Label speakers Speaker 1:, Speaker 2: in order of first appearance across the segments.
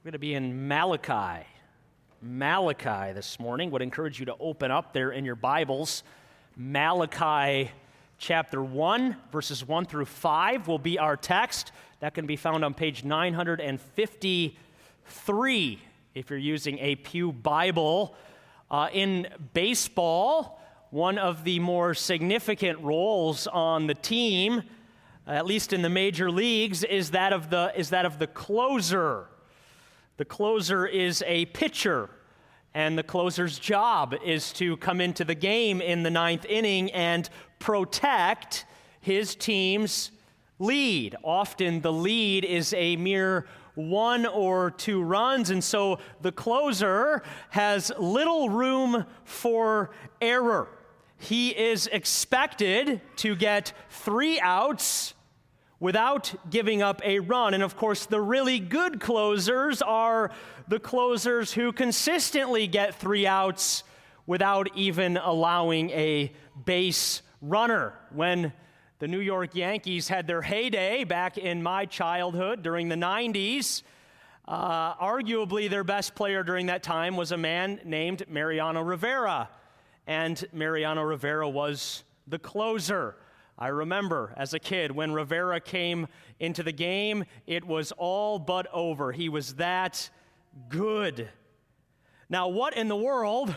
Speaker 1: We're going to be in Malachi. Malachi this morning. Would encourage you to open up there in your Bibles. Malachi chapter 1, verses 1 through 5 will be our text. That can be found on page 953 if you're using a Pew Bible. Uh, in baseball, one of the more significant roles on the team, at least in the major leagues, is that of the, is that of the closer. The closer is a pitcher, and the closer's job is to come into the game in the ninth inning and protect his team's lead. Often the lead is a mere one or two runs, and so the closer has little room for error. He is expected to get three outs without giving up a run. And of course, the really good closers are the closers who consistently get three outs without even allowing a base runner. When the New York Yankees had their heyday back in my childhood during the 90s, uh, arguably their best player during that time was a man named Mariano Rivera. And Mariano Rivera was the closer. I remember as a kid when Rivera came into the game, it was all but over. He was that good. Now, what in the world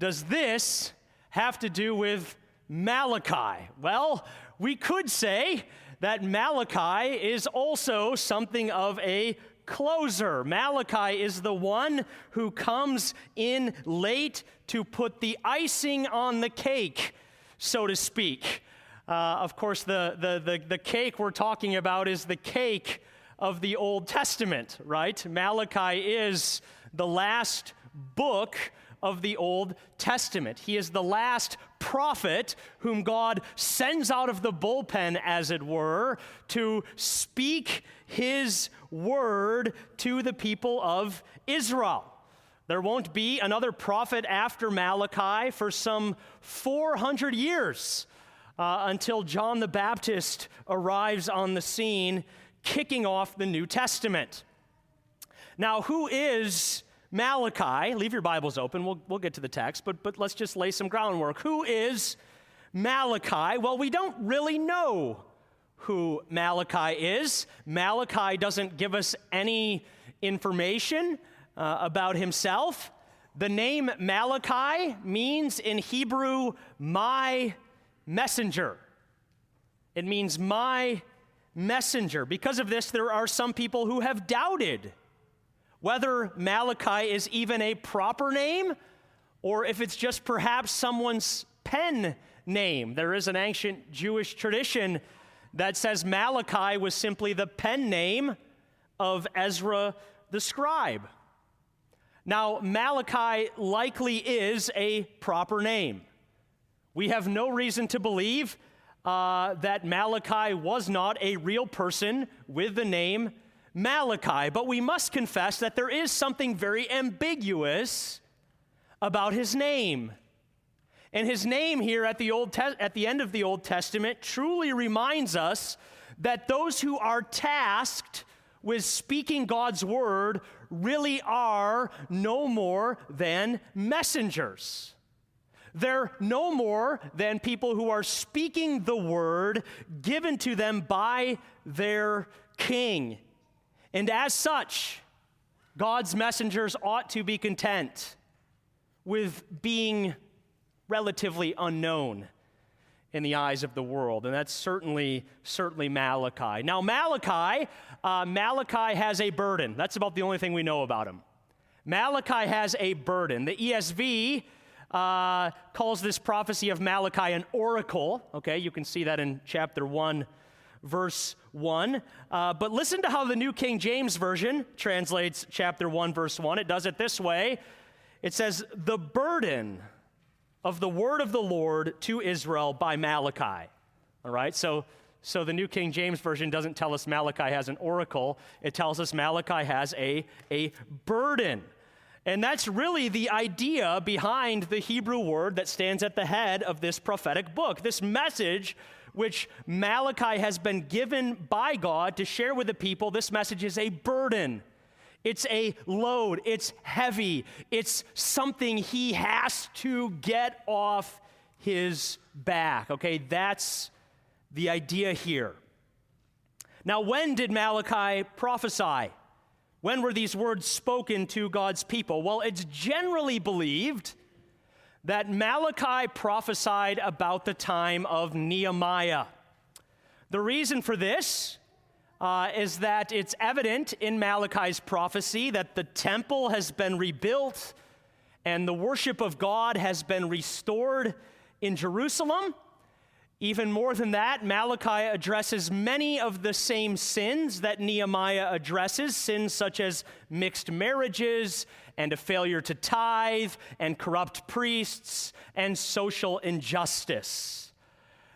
Speaker 1: does this have to do with Malachi? Well, we could say that Malachi is also something of a closer. Malachi is the one who comes in late to put the icing on the cake, so to speak. Uh, of course, the, the, the, the cake we're talking about is the cake of the Old Testament, right? Malachi is the last book of the Old Testament. He is the last prophet whom God sends out of the bullpen, as it were, to speak his word to the people of Israel. There won't be another prophet after Malachi for some 400 years uh, until John the Baptist arrives on the scene, kicking off the New Testament. Now, who is Malachi? Leave your Bibles open. We'll, we'll get to the text, but, but let's just lay some groundwork. Who is Malachi? Well, we don't really know who Malachi is. Malachi doesn't give us any information uh, about himself. The name Malachi means in Hebrew, my messenger. It means my messenger. Because of this, there are some people who have doubted whether Malachi is even a proper name or if it's just perhaps someone's pen name. There is an ancient Jewish tradition that says Malachi was simply the pen name of Ezra the scribe. Now, Malachi likely is a proper name. We have no reason to believe uh, that Malachi was not a real person with the name Malachi, but we must confess that there is something very ambiguous about his name. And his name here at the, Old Te- at the end of the Old Testament truly reminds us that those who are tasked with speaking God's word really are no more than messengers. They're no more than people who are speaking the word given to them by their king. And as such, God's messengers ought to be content with being relatively unknown in the eyes of the world. And that's certainly, certainly Malachi. Now, Malachi, uh, Malachi has a burden. That's about the only thing we know about him. Malachi has a burden. The ESV uh, calls this prophecy of Malachi an oracle. Okay, you can see that in chapter 1, verse 1. Uh, but listen to how the New King James Version translates chapter 1, verse 1. It does it this way it says, The burden of the word of the Lord to Israel by Malachi. All right, so. So the New King James Version doesn't tell us Malachi has an oracle. It tells us Malachi has a, a burden. And that's really the idea behind the Hebrew word that stands at the head of this prophetic book. This message, which Malachi has been given by God to share with the people, this message is a burden. It's a load, it's heavy, it's something he has to get off his back. Okay, that's the idea here. Now, when did Malachi prophesy? When were these words spoken to God's people? Well, it's generally believed that Malachi prophesied about the time of Nehemiah. The reason for this uh, is that it's evident in Malachi's prophecy that the temple has been rebuilt and the worship of God has been restored in Jerusalem. Even more than that, Malachi addresses many of the same sins that Nehemiah addresses sins such as mixed marriages and a failure to tithe and corrupt priests and social injustice.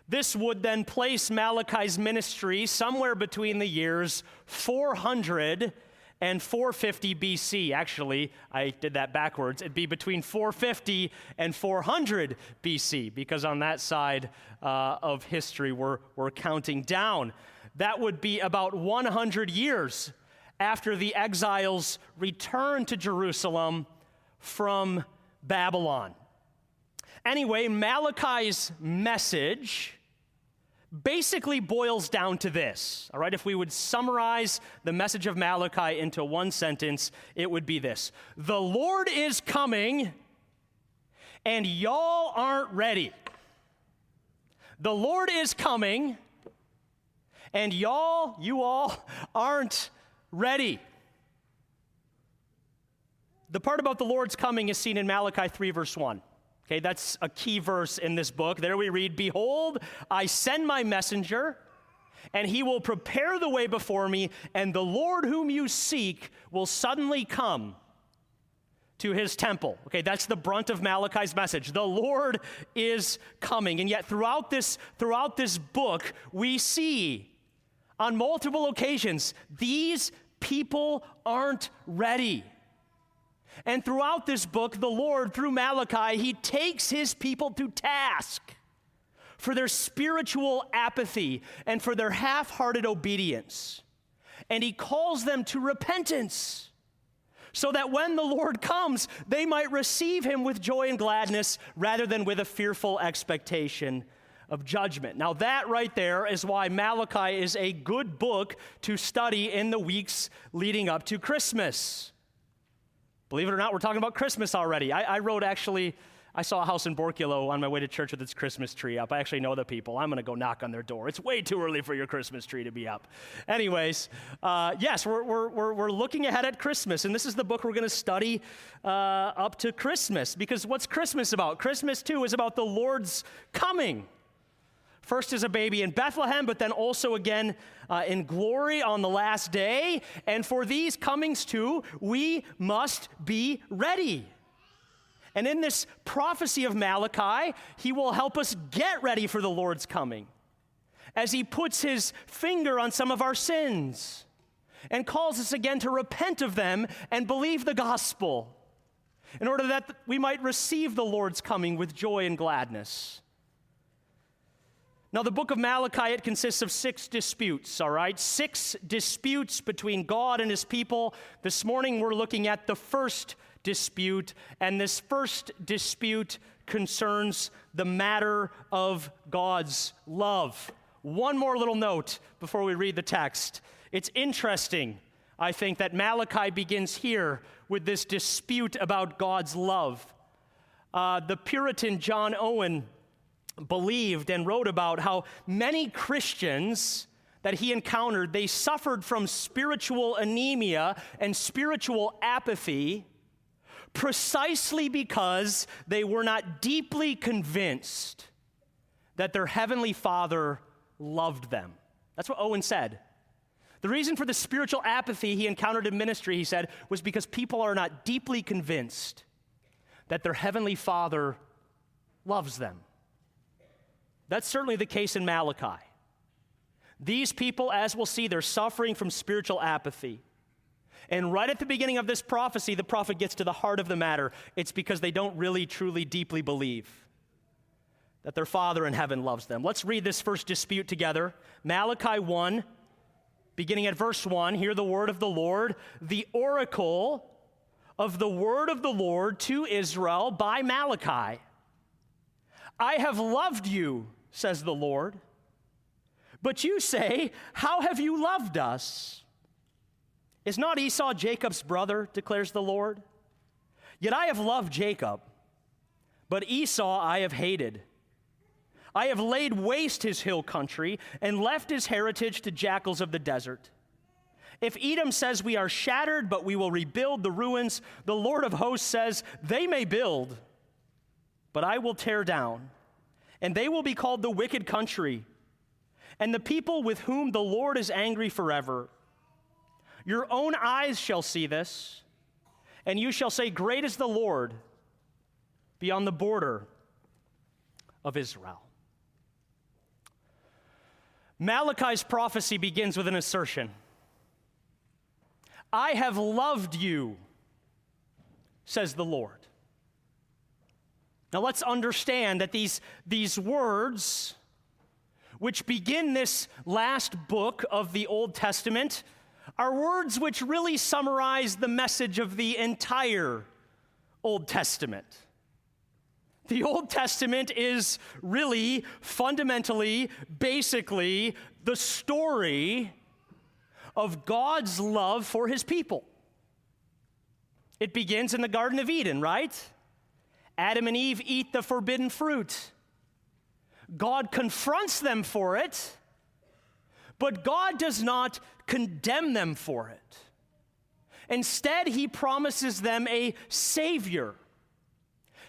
Speaker 1: This would then place Malachi's ministry somewhere between the years 400 and 450 BC. Actually, I did that backwards. It'd be between 450 and 400 BC, because on that side uh, of history, we're, we're counting down. That would be about 100 years after the exiles returned to Jerusalem from Babylon. Anyway, Malachi's message basically boils down to this. All right, if we would summarize the message of Malachi into one sentence, it would be this The Lord is coming, and y'all aren't ready. The Lord is coming, and y'all, you all, aren't ready. The part about the Lord's coming is seen in Malachi 3, verse 1. Okay, that's a key verse in this book. There we read, Behold, I send my messenger, and he will prepare the way before me, and the Lord whom you seek will suddenly come to his temple. Okay, that's the brunt of Malachi's message. The Lord is coming. And yet throughout this throughout this book, we see on multiple occasions these people aren't ready. And throughout this book, the Lord, through Malachi, he takes his people to task for their spiritual apathy and for their half hearted obedience. And he calls them to repentance so that when the Lord comes, they might receive him with joy and gladness rather than with a fearful expectation of judgment. Now, that right there is why Malachi is a good book to study in the weeks leading up to Christmas. Believe it or not, we're talking about Christmas already. I, I wrote actually, I saw a house in Borculo on my way to church with its Christmas tree up. I actually know the people. I'm going to go knock on their door. It's way too early for your Christmas tree to be up. Anyways, uh, yes, we're, we're, we're, we're, looking ahead at Christmas, and this is the book we're going to study uh, up to Christmas. Because what's Christmas about? Christmas, too, is about the Lord's coming. First as a baby in Bethlehem, but then also again uh, in glory on the last day. And for these comings too, we must be ready. And in this prophecy of Malachi, he will help us get ready for the Lord's coming as he puts his finger on some of our sins and calls us again to repent of them and believe the gospel in order that we might receive the Lord's coming with joy and gladness. Now, the book of Malachi, it consists of six disputes, all right? Six disputes between God and his people. This morning, we're looking at the first dispute, and this first dispute concerns the matter of God's love. One more little note before we read the text. It's interesting, I think, that Malachi begins here with this dispute about God's love. Uh, the Puritan John Owen believed and wrote about how many Christians that he encountered they suffered from spiritual anemia and spiritual apathy precisely because they were not deeply convinced that their heavenly father loved them. That's what owen said. The reason for the spiritual apathy he encountered in ministry he said was because people are not deeply convinced that their heavenly father loves them that's certainly the case in Malachi. These people, as we'll see, they're suffering from spiritual apathy. And right at the beginning of this prophecy, the prophet gets to the heart of the matter. It's because they don't really, truly, deeply believe that their Father in heaven loves them. Let's read this first dispute together Malachi 1, beginning at verse 1, hear the word of the Lord, the oracle of the word of the Lord to Israel by Malachi. I have loved you, says the Lord. But you say, How have you loved us? Is not Esau Jacob's brother, declares the Lord? Yet I have loved Jacob, but Esau I have hated. I have laid waste his hill country and left his heritage to jackals of the desert. If Edom says we are shattered, but we will rebuild the ruins, the Lord of hosts says they may build, but I will tear down, and they will be called the wicked country, and the people with whom the Lord is angry forever. Your own eyes shall see this, and you shall say, Great is the Lord beyond the border of Israel. Malachi's prophecy begins with an assertion I have loved you, says the Lord. Now let's understand that these, these words, which begin this last book of the Old Testament, are words which really summarize the message of the entire Old Testament. The Old Testament is really, fundamentally, basically, the story of God's love for his people. It begins in the Garden of Eden, right? Adam and Eve eat the forbidden fruit. God confronts them for it, but God does not condemn them for it. Instead, he promises them a savior.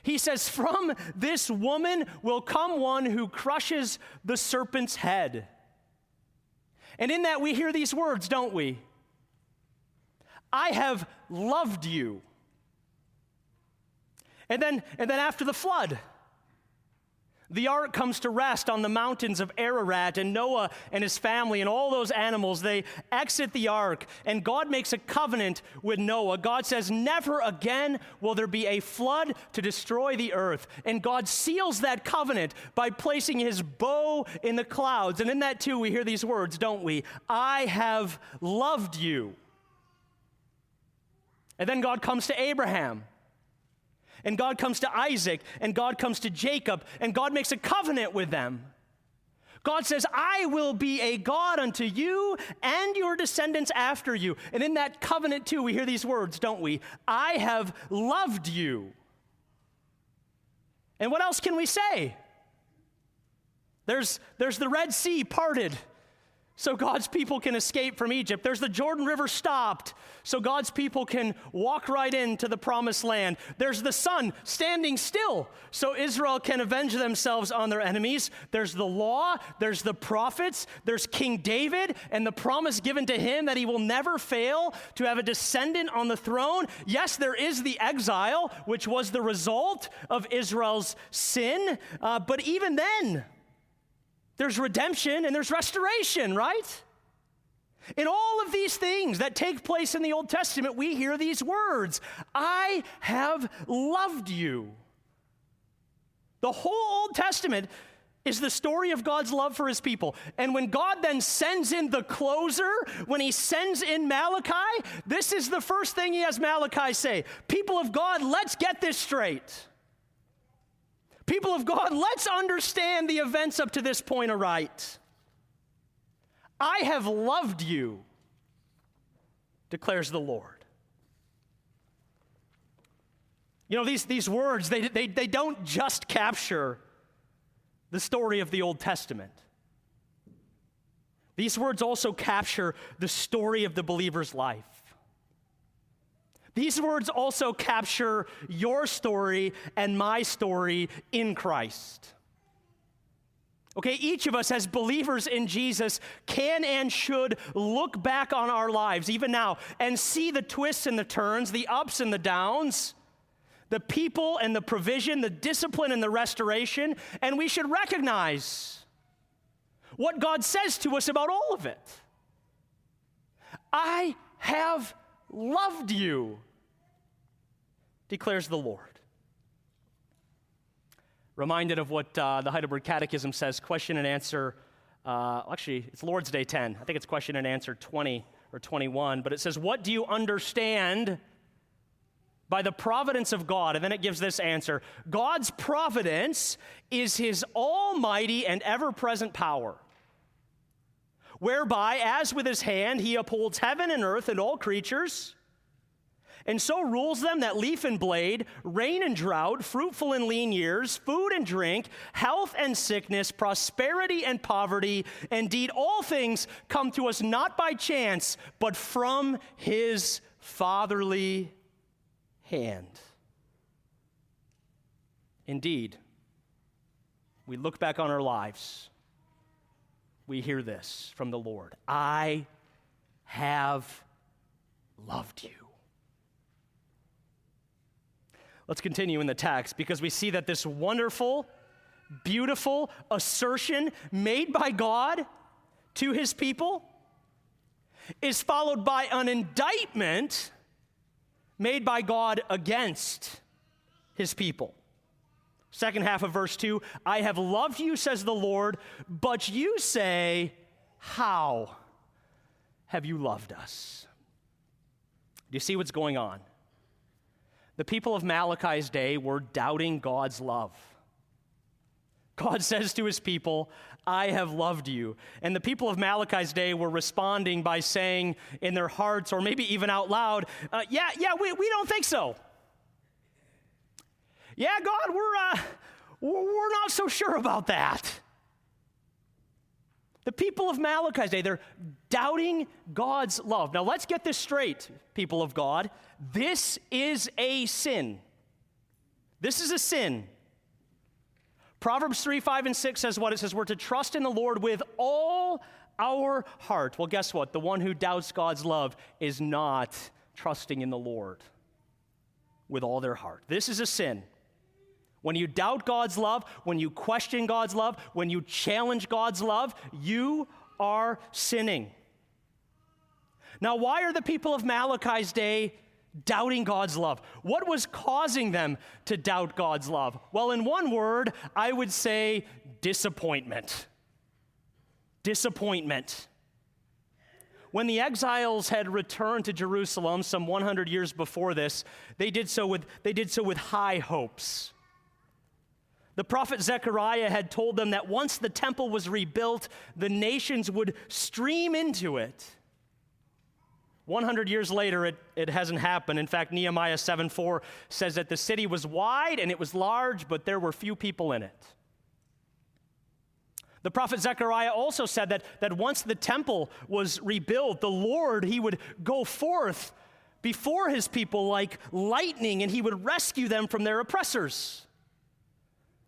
Speaker 1: He says, From this woman will come one who crushes the serpent's head. And in that, we hear these words, don't we? I have loved you. And then, and then after the flood, the ark comes to rest on the mountains of Ararat, and Noah and his family and all those animals, they exit the ark, and God makes a covenant with Noah. God says, Never again will there be a flood to destroy the earth. And God seals that covenant by placing his bow in the clouds. And in that, too, we hear these words, don't we? I have loved you. And then God comes to Abraham and God comes to Isaac, and God comes to Jacob, and God makes a covenant with them. God says, I will be a God unto you and your descendants after you. And in that covenant, too, we hear these words, don't we? I have loved you. And what else can we say? There's, there's the Red Sea parted so God's people can escape from Egypt. There's the Jordan River stopped so God's people can walk right into the promised land. There's the sun standing still so Israel can avenge themselves on their enemies. There's the law, there's the prophets, there's King David and the promise given to him that he will never fail to have a descendant on the throne. Yes, there is the exile, which was the result of Israel's sin, uh, but even then, there's redemption and there's restoration, right? In all of these things that take place in the Old Testament, we hear these words I have loved you. The whole Old Testament is the story of God's love for his people. And when God then sends in the closer, when he sends in Malachi, this is the first thing he has Malachi say People of God, let's get this straight. People of God, let's understand the events up to this point aright. I have loved you, declares the Lord. You know, these, these words, they, they, they don't just capture the story of the Old Testament. These words also capture the story of the believer's life. These words also capture your story and my story in Christ. Okay, each of us as believers in Jesus can and should look back on our lives, even now, and see the twists and the turns, the ups and the downs, the people and the provision, the discipline and the restoration, and we should recognize what God says to us about all of it. I have loved you, declares the Lord. Reminded of what uh, the Heidelberg Catechism says, question and answer Uh, actually, it's Lord's Day 10. I think it's question and answer 20 or 21. But it says, What do you understand by the providence of God? And then it gives this answer God's providence is his almighty and ever present power, whereby, as with his hand, he upholds heaven and earth and all creatures and so rules them that leaf and blade, rain and drought, fruitful and lean years, food and drink, health and sickness, prosperity and poverty. Indeed, all things come to us not by chance, but from his fatherly hand. Indeed, we look back on our lives, we hear this from the Lord I have loved you. Let's continue in the text because we see that this wonderful, beautiful assertion made by God to his people is followed by an indictment made by God against his people. Second half of verse 2 I have loved you, says the Lord, but you say, How have you loved us? Do you see what's going on? The people of Malachi's day were doubting God's love. God says to his people, I have loved you. And the people of Malachi's day were responding by saying in their hearts, or maybe even out loud, uh, Yeah, yeah, we, we don't think so. Yeah, God, we're, uh, we're not so sure about that. The people of Malachi's day, they're doubting God's love. Now, let's get this straight, people of God. This is a sin. This is a sin. Proverbs 3, 5, and 6 says what? It says we're to trust in the Lord with all our heart. Well, guess what? The one who doubts God's love is not trusting in the Lord with all their heart. This is a sin. When you doubt God's love, when you question God's love, when you challenge God's love, you are sinning. Now, why are the people of Malachi's day doubting God's love? What was causing them to doubt God's love? Well, in one word, I would say disappointment. Disappointment. When the exiles had returned to Jerusalem some 100 years before this, they did so with, they did so with high hopes. The prophet Zechariah had told them that once the temple was rebuilt, the nations would stream into it. 100 years later, it, it hasn't happened. In fact, Nehemiah 7 4 says that the city was wide and it was large, but there were few people in it. The prophet Zechariah also said that, that once the temple was rebuilt, the Lord, he would go forth before his people like lightning and he would rescue them from their oppressors.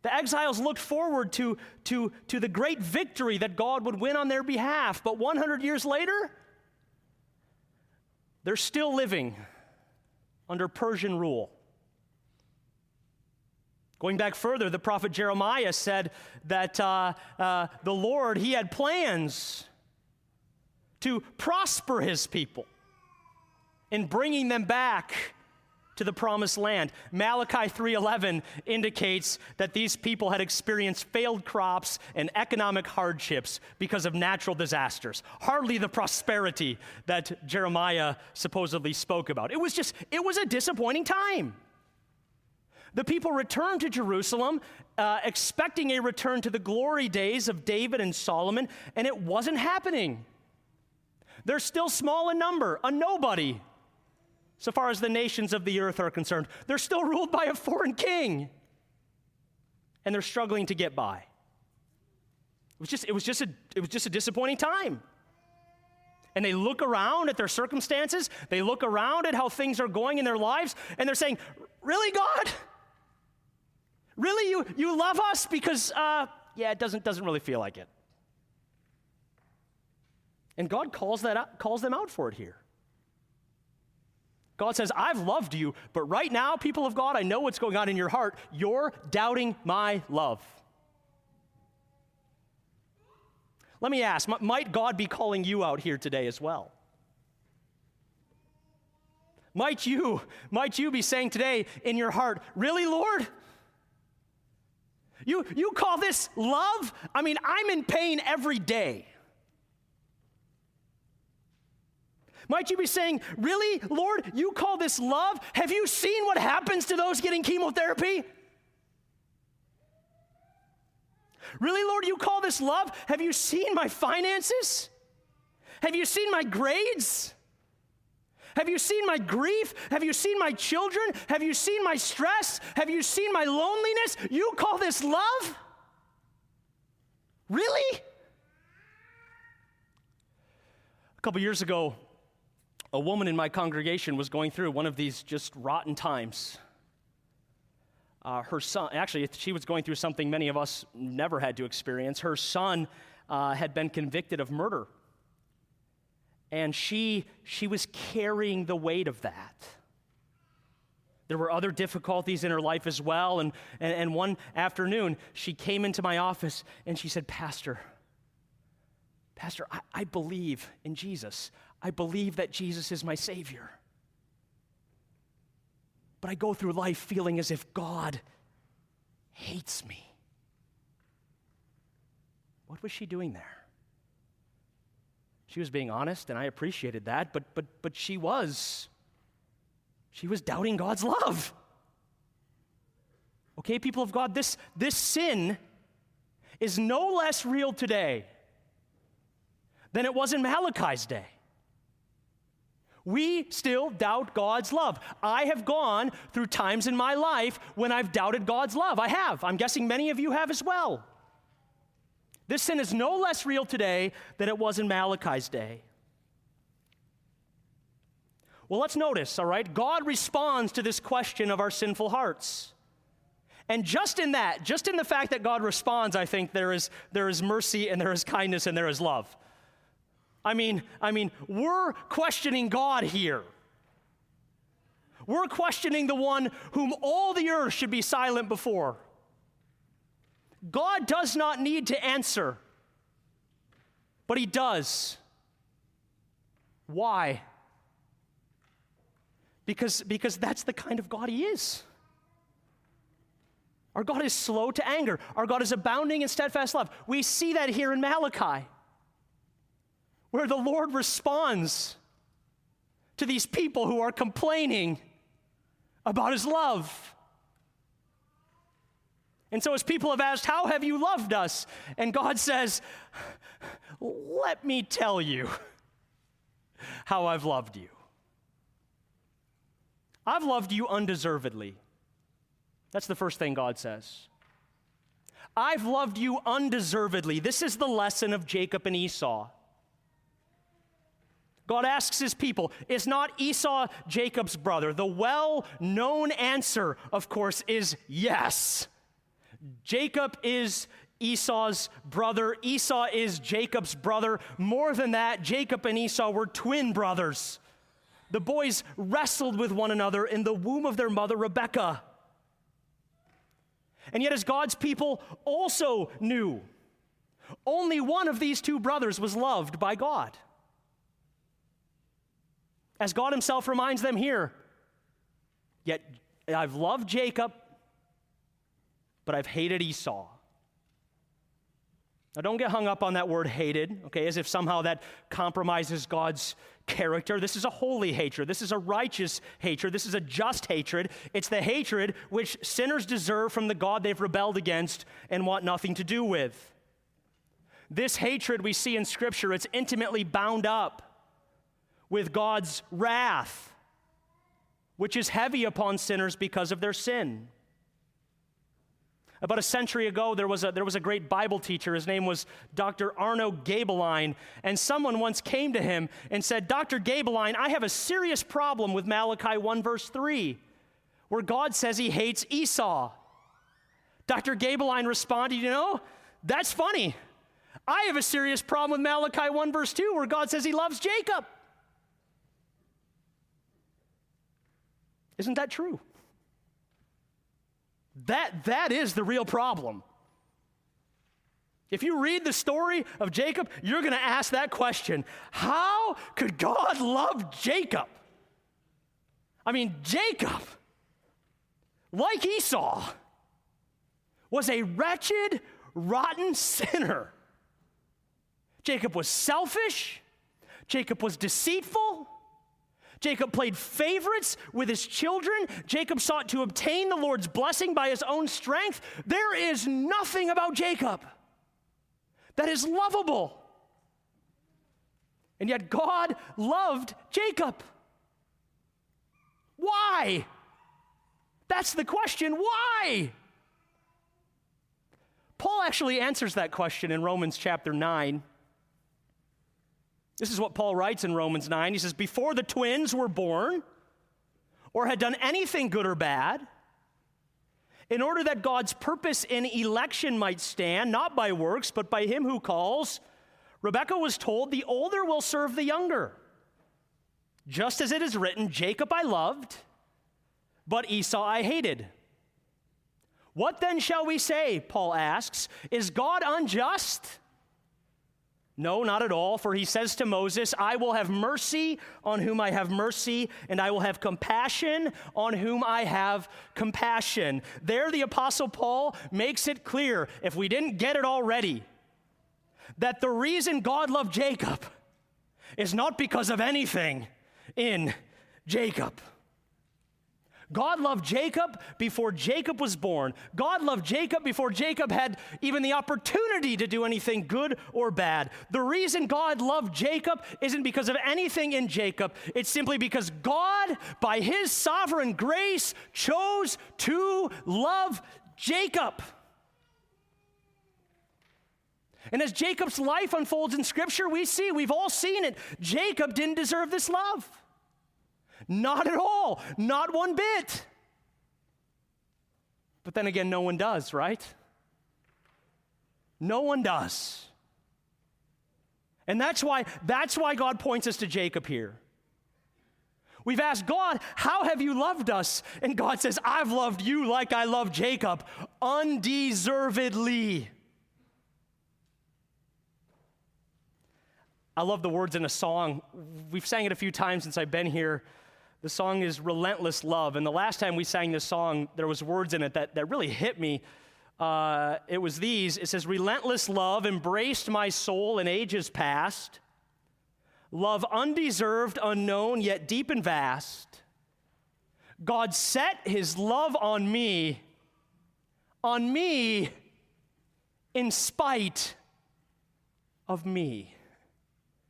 Speaker 1: The exiles looked forward to, to, to the great victory that God would win on their behalf. But 100 years later, they're still living under Persian rule. Going back further, the prophet Jeremiah said that uh, uh, the Lord, he had plans to prosper his people in bringing them back to the promised land. Malachi 3:11 indicates that these people had experienced failed crops and economic hardships because of natural disasters. Hardly the prosperity that Jeremiah supposedly spoke about. It was just it was a disappointing time. The people returned to Jerusalem uh, expecting a return to the glory days of David and Solomon, and it wasn't happening. They're still small in number, a nobody so far as the nations of the earth are concerned. They're still ruled by a foreign king, and they're struggling to get by. It was just, it was just, a, it was just a disappointing time. And they look around at their circumstances, they look around at how things are going in their lives, and they're saying, Really, God? Really, you, you love us? Because, uh, yeah, it doesn't, doesn't really feel like it. And God calls, that out, calls them out for it here. God says, I've loved you, but right now, people of God, I know what's going on in your heart. You're doubting my love. Let me ask might God be calling you out here today as well? Might you, might you be saying today in your heart, Really, Lord? You, you call this love? I mean, I'm in pain every day. Might you be saying, Really, Lord, you call this love? Have you seen what happens to those getting chemotherapy? Really, Lord, you call this love? Have you seen my finances? Have you seen my grades? Have you seen my grief? Have you seen my children? Have you seen my stress? Have you seen my loneliness? You call this love? Really? A couple years ago, a woman in my congregation was going through one of these just rotten times. Uh, her son, actually, she was going through something many of us never had to experience. Her son uh, had been convicted of murder and she, she was carrying the weight of that. There were other difficulties in her life as well. And, and, and one afternoon, she came into my office and she said, Pastor, Pastor, I, I believe in Jesus. I believe that Jesus is my Savior. But I go through life feeling as if God hates me. What was she doing there? She was being honest, and I appreciated that, but, but, but she was. She was doubting God's love. Okay, people of God, this, this sin is no less real today than it was in Malachi's day. We still doubt God's love. I have gone through times in my life when I've doubted God's love. I have. I'm guessing many of you have as well. This sin is no less real today than it was in Malachi's day. Well, let's notice, all right? God responds to this question of our sinful hearts. And just in that, just in the fact that God responds, I think there is, there is mercy and there is kindness and there is love. I mean, I mean, we're questioning God here. We're questioning the one whom all the earth should be silent before. God does not need to answer, but He does. Why? Because, because that's the kind of God He is. Our God is slow to anger. Our God is abounding in steadfast love. We see that here in Malachi, where the Lord responds to these people who are complaining about His love. And so, as people have asked, How have you loved us? And God says, Let me tell you how I've loved you. I've loved you undeservedly. That's the first thing God says. I've loved you undeservedly. This is the lesson of Jacob and Esau. God asks his people, Is not Esau Jacob's brother? The well known answer, of course, is yes. Jacob is Esau's brother. Esau is Jacob's brother. More than that, Jacob and Esau were twin brothers. The boys wrestled with one another in the womb of their mother, Rebekah. And yet, as God's people also knew, only one of these two brothers was loved by God. As God Himself reminds them here, yet I've loved Jacob, but I've hated Esau. Now, don't get hung up on that word hated, okay, as if somehow that compromises God's character. This is a holy hatred. This is a righteous hatred. This is a just hatred. It's the hatred which sinners deserve from the God they've rebelled against and want nothing to do with. This hatred we see in Scripture, it's intimately bound up with God's wrath, which is heavy upon sinners because of their sin. About a century ago, there was a, there was a great Bible teacher. His name was Dr. Arno Gaebelein. And someone once came to him and said, Dr. Gaebelein, I have a serious problem with Malachi 1, verse 3, where God says he hates Esau. Dr. Gaebelein responded, You know, that's funny. I have a serious problem with Malachi 1, verse 2, where God says he loves Jacob. Isn't that true? That, that is the real problem. If you read the story of Jacob, you're going to ask that question How could God love Jacob? I mean, Jacob, like Esau, was a wretched, rotten sinner. Jacob was selfish. Jacob was deceitful. Jacob played favorites with his children. Jacob sought to obtain the Lord's blessing by his own strength. There is nothing about Jacob that is lovable. And yet God loved Jacob. Why? That's the question. Why? Paul actually answers that question in Romans chapter 9. This is what Paul writes in Romans 9. He says, Before the twins were born or had done anything good or bad, in order that God's purpose in election might stand, not by works, but by him who calls, Rebekah was told, The older will serve the younger. Just as it is written, Jacob I loved, but Esau I hated. What then shall we say? Paul asks. Is God unjust? No, not at all, for he says to Moses, I will have mercy on whom I have mercy, and I will have compassion on whom I have compassion. There, the Apostle Paul makes it clear, if we didn't get it already, that the reason God loved Jacob is not because of anything in Jacob. God loved Jacob before Jacob was born. God loved Jacob before Jacob had even the opportunity to do anything good or bad. The reason God loved Jacob isn't because of anything in Jacob, it's simply because God, by his sovereign grace, chose to love Jacob. And as Jacob's life unfolds in Scripture, we see, we've all seen it, Jacob didn't deserve this love. Not at all, not one bit. But then again, no one does, right? No one does. And that's why that's why God points us to Jacob here. We've asked God, "How have you loved us?" And God says, "I've loved you like I loved Jacob, undeservedly." I love the words in a song. We've sang it a few times since I've been here. The song is Relentless Love. And the last time we sang this song, there was words in it that, that really hit me. Uh, it was these. It says, Relentless love embraced my soul in ages past. Love undeserved, unknown, yet deep and vast. God set his love on me, on me, in spite of me.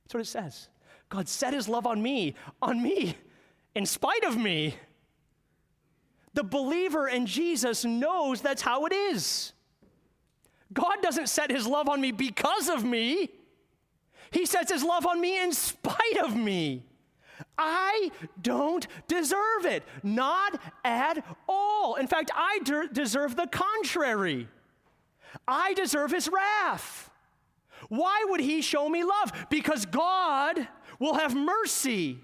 Speaker 1: That's what it says. God set his love on me, on me, in spite of me. The believer in Jesus knows that's how it is. God doesn't set his love on me because of me, he sets his love on me in spite of me. I don't deserve it, not at all. In fact, I de- deserve the contrary. I deserve his wrath. Why would he show me love? Because God will have mercy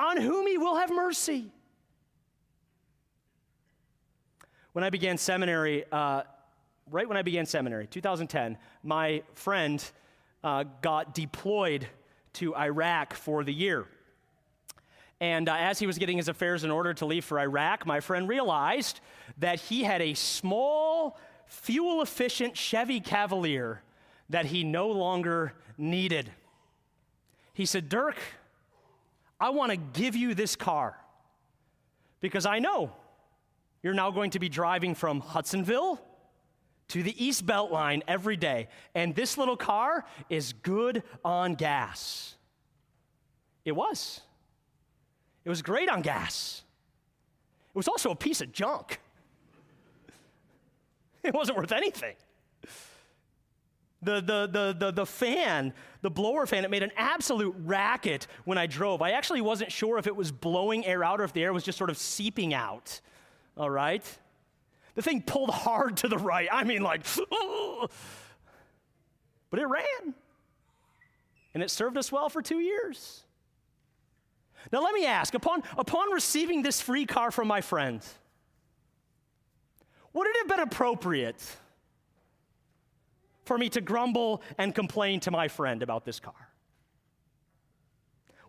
Speaker 1: on whom he will have mercy. When I began seminary, uh, right when I began seminary, 2010, my friend uh, got deployed to Iraq for the year. And uh, as he was getting his affairs in order to leave for Iraq, my friend realized that he had a small, fuel efficient Chevy Cavalier that he no longer needed. He said, Dirk, I want to give you this car because I know you're now going to be driving from Hudsonville to the East Beltline every day, and this little car is good on gas. It was. It was great on gas. It was also a piece of junk. It wasn't worth anything. The, the, the, the, the fan, the blower fan, it made an absolute racket when I drove. I actually wasn't sure if it was blowing air out or if the air was just sort of seeping out. All right? The thing pulled hard to the right. I mean, like, but it ran. And it served us well for two years. Now, let me ask upon, upon receiving this free car from my friend, would it have been appropriate? For me to grumble and complain to my friend about this car?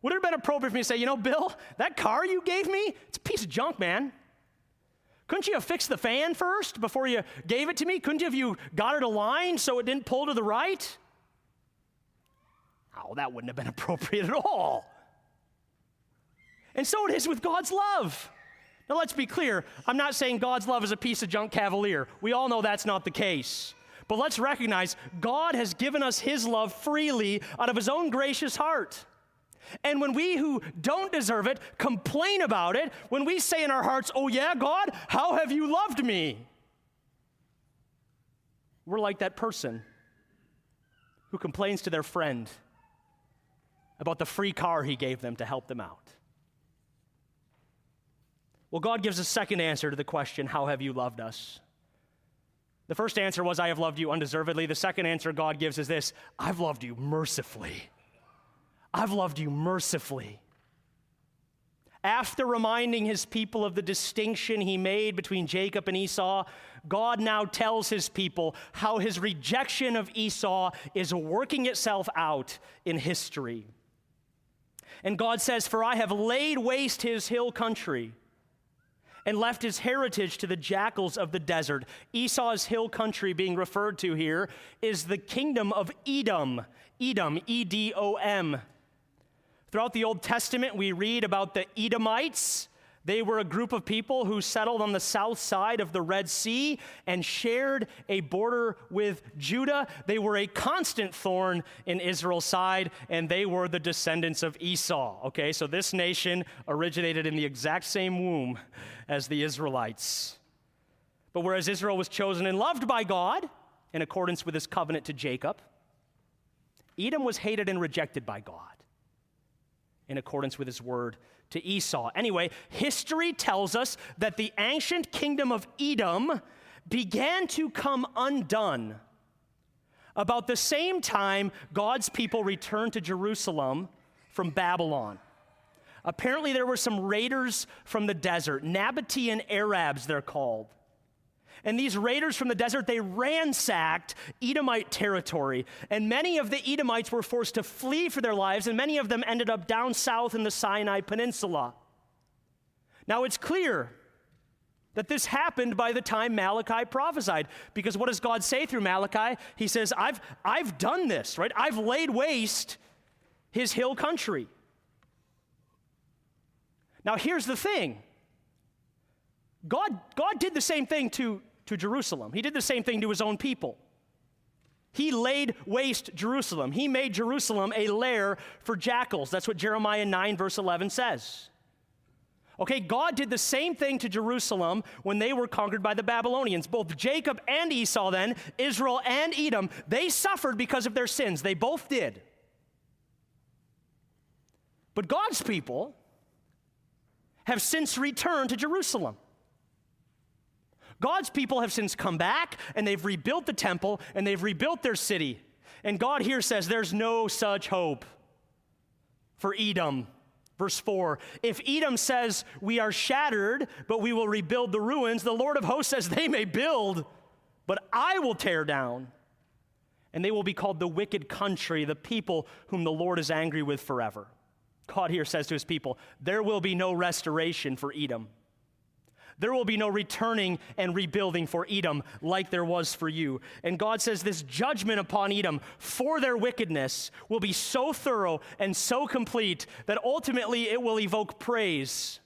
Speaker 1: Would it have been appropriate for me to say, you know, Bill, that car you gave me, it's a piece of junk, man. Couldn't you have fixed the fan first before you gave it to me? Couldn't you have you got it aligned so it didn't pull to the right? Oh, that wouldn't have been appropriate at all. And so it is with God's love. Now, let's be clear. I'm not saying God's love is a piece of junk cavalier. We all know that's not the case. But let's recognize God has given us His love freely out of His own gracious heart. And when we who don't deserve it complain about it, when we say in our hearts, Oh, yeah, God, how have you loved me? We're like that person who complains to their friend about the free car he gave them to help them out. Well, God gives a second answer to the question, How have you loved us? The first answer was, I have loved you undeservedly. The second answer God gives is this I've loved you mercifully. I've loved you mercifully. After reminding his people of the distinction he made between Jacob and Esau, God now tells his people how his rejection of Esau is working itself out in history. And God says, For I have laid waste his hill country and left his heritage to the jackals of the desert. Esau's hill country, being referred to here, is the kingdom of Edom. Edom, E D O M. Throughout the Old Testament, we read about the Edomites. They were a group of people who settled on the south side of the Dead Sea and shared a border with Judah. They were a constant thorn in Israel's side, and they were the descendants of Esau. Okay, so this nation originated in the exact same womb as the Israelites. But whereas Israel was chosen and loved by God in accordance with his covenant to Jacob, Edom was hated and rejected by God in accordance with his word to Esau. Anyway, history tells us that the ancient kingdom of Edom began to come undone about the same time God's people returned to Jerusalem from Babylon. Apparently, there were some raiders from the desert, Nabatean Arabs, they're called. And these raiders from the desert, they ransacked Edomite territory. And many of the Edomites were forced to flee for their lives, and many of them ended up down south in the Sinai Peninsula. Now, it's clear that this happened by the time Malachi prophesied. Because what does God say through Malachi? He says, I've, I've done this, right? I've laid waste his hill country. Now, here's the thing God, God did the same thing to, to Jerusalem. He did the same thing to his own people. He laid waste Jerusalem. He made Jerusalem a lair for jackals. That's what Jeremiah 9, verse 11 says. Okay, God did the same thing to Jerusalem when they were conquered by the Babylonians. Both Jacob and Esau, then, Israel and Edom, they suffered because of their sins. They both did. But God's people have since returned to Jerusalem. God's people have since come back and they've rebuilt the temple and they've rebuilt their city. And God here says there's no such hope for Edom. Verse 4 If Edom says, We are shattered, but we will rebuild the ruins, the Lord of hosts says, They may build, but I will tear down. And they will be called the wicked country, the people whom the Lord is angry with forever. God here says to his people, There will be no restoration for Edom. There will be no returning and rebuilding for Edom like there was for you. And God says this judgment upon Edom for their wickedness will be so thorough and so complete that ultimately it will evoke praise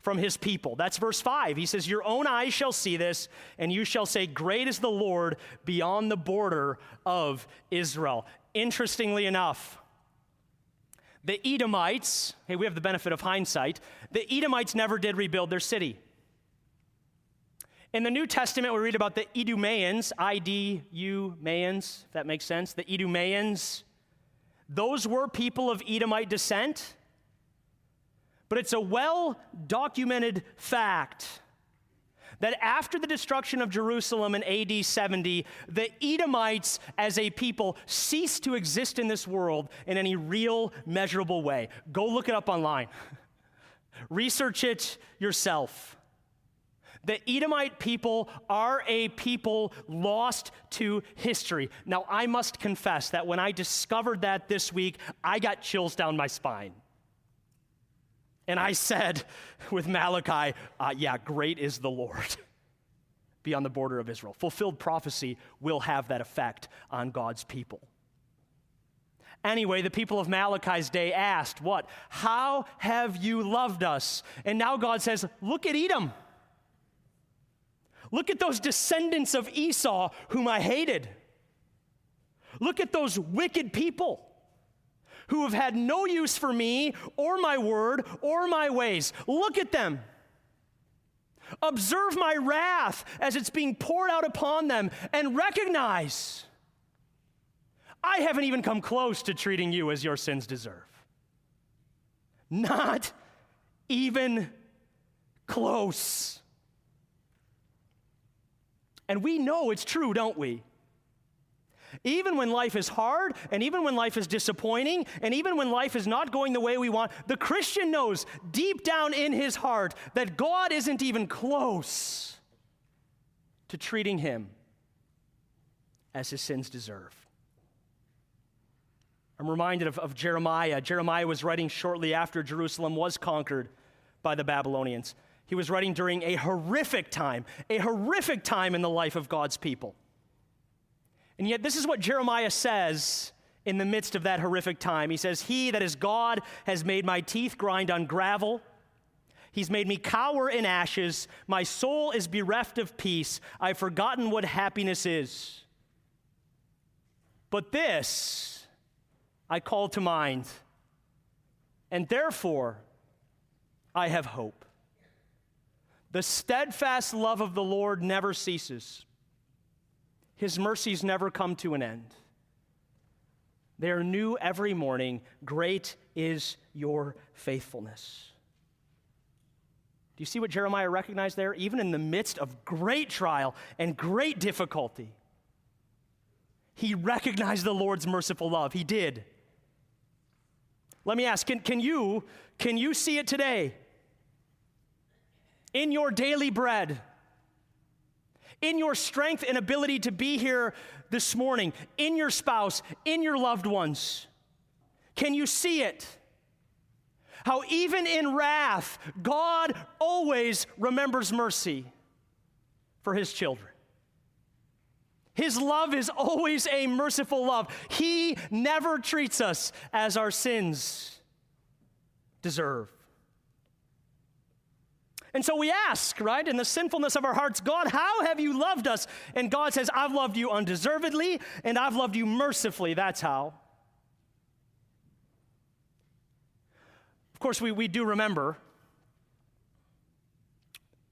Speaker 1: from his people. That's verse 5. He says, Your own eyes shall see this, and you shall say, Great is the Lord beyond the border of Israel. Interestingly enough, the Edomites, hey, we have the benefit of hindsight, the Edomites never did rebuild their city. In the New Testament, we read about the Idumeans, I D U Mayans, if that makes sense. The Idumeans, those were people of Edomite descent, but it's a well documented fact that after the destruction of Jerusalem in AD 70, the Edomites as a people ceased to exist in this world in any real, measurable way. Go look it up online, research it yourself. The Edomite people are a people lost to history. Now, I must confess that when I discovered that this week, I got chills down my spine. And I said with Malachi, uh, yeah, great is the Lord beyond the border of Israel. Fulfilled prophecy will have that effect on God's people. Anyway, the people of Malachi's day asked, What? How have you loved us? And now God says, Look at Edom. Look at those descendants of Esau whom I hated. Look at those wicked people who have had no use for me or my word or my ways. Look at them. Observe my wrath as it's being poured out upon them and recognize I haven't even come close to treating you as your sins deserve. Not even close. And we know it's true, don't we? Even when life is hard, and even when life is disappointing, and even when life is not going the way we want, the Christian knows deep down in his heart that God isn't even close to treating him as his sins deserve. I'm reminded of, of Jeremiah. Jeremiah was writing shortly after Jerusalem was conquered by the Babylonians. He was writing during a horrific time, a horrific time in the life of God's people. And yet, this is what Jeremiah says in the midst of that horrific time. He says, He that is God has made my teeth grind on gravel. He's made me cower in ashes. My soul is bereft of peace. I've forgotten what happiness is. But this I call to mind, and therefore I have hope. The steadfast love of the Lord never ceases. His mercies never come to an end. They are new every morning. Great is your faithfulness. Do you see what Jeremiah recognized there? Even in the midst of great trial and great difficulty, he recognized the Lord's merciful love. He did. Let me ask can, can, you, can you see it today? In your daily bread, in your strength and ability to be here this morning, in your spouse, in your loved ones? Can you see it? How even in wrath, God always remembers mercy for his children. His love is always a merciful love. He never treats us as our sins deserve. And so we ask, right, in the sinfulness of our hearts, God, how have you loved us? And God says, I've loved you undeservedly and I've loved you mercifully. That's how. Of course, we, we do remember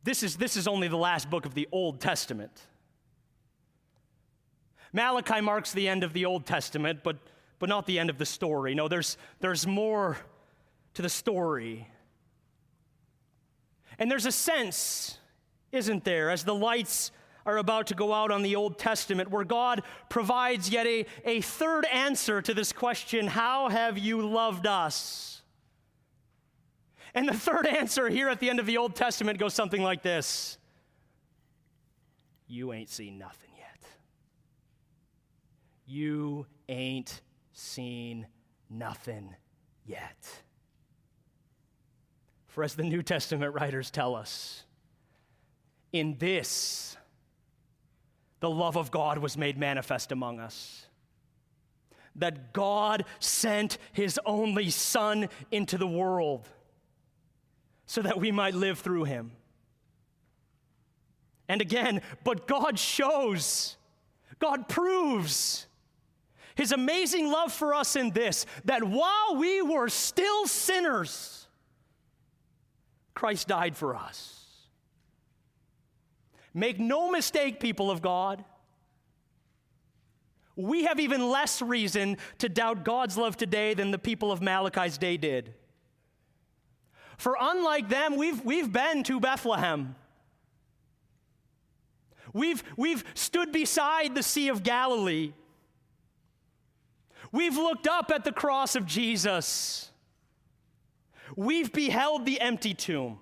Speaker 1: this is, this is only the last book of the Old Testament. Malachi marks the end of the Old Testament, but, but not the end of the story. No, there's, there's more to the story. And there's a sense, isn't there, as the lights are about to go out on the Old Testament, where God provides yet a, a third answer to this question How have you loved us? And the third answer here at the end of the Old Testament goes something like this You ain't seen nothing yet. You ain't seen nothing yet. For as the New Testament writers tell us, in this, the love of God was made manifest among us. That God sent his only Son into the world so that we might live through him. And again, but God shows, God proves his amazing love for us in this that while we were still sinners, Christ died for us. Make no mistake, people of God. We have even less reason to doubt God's love today than the people of Malachi's day did. For unlike them, we've, we've been to Bethlehem. We've, we've stood beside the Sea of Galilee. We've looked up at the cross of Jesus. We've beheld the empty tomb.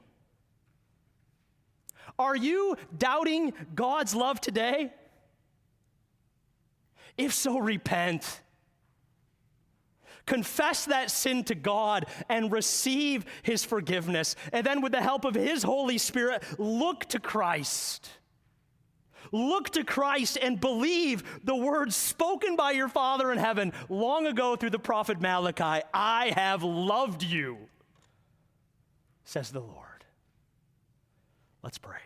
Speaker 1: Are you doubting God's love today? If so, repent. Confess that sin to God and receive His forgiveness. And then, with the help of His Holy Spirit, look to Christ. Look to Christ and believe the words spoken by your Father in heaven long ago through the prophet Malachi I have loved you, says the Lord. Let's pray.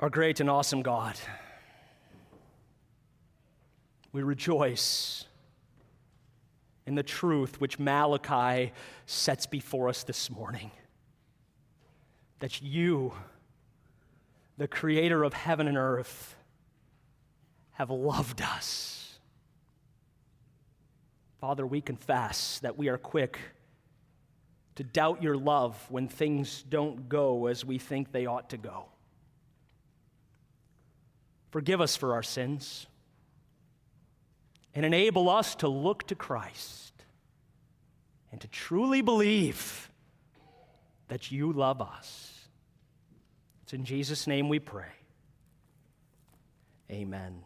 Speaker 1: Our great and awesome God, we rejoice in the truth which Malachi sets before us this morning. That you, the creator of heaven and earth, have loved us. Father, we confess that we are quick to doubt your love when things don't go as we think they ought to go. Forgive us for our sins and enable us to look to Christ and to truly believe that you love us. It's in Jesus' name we pray. Amen.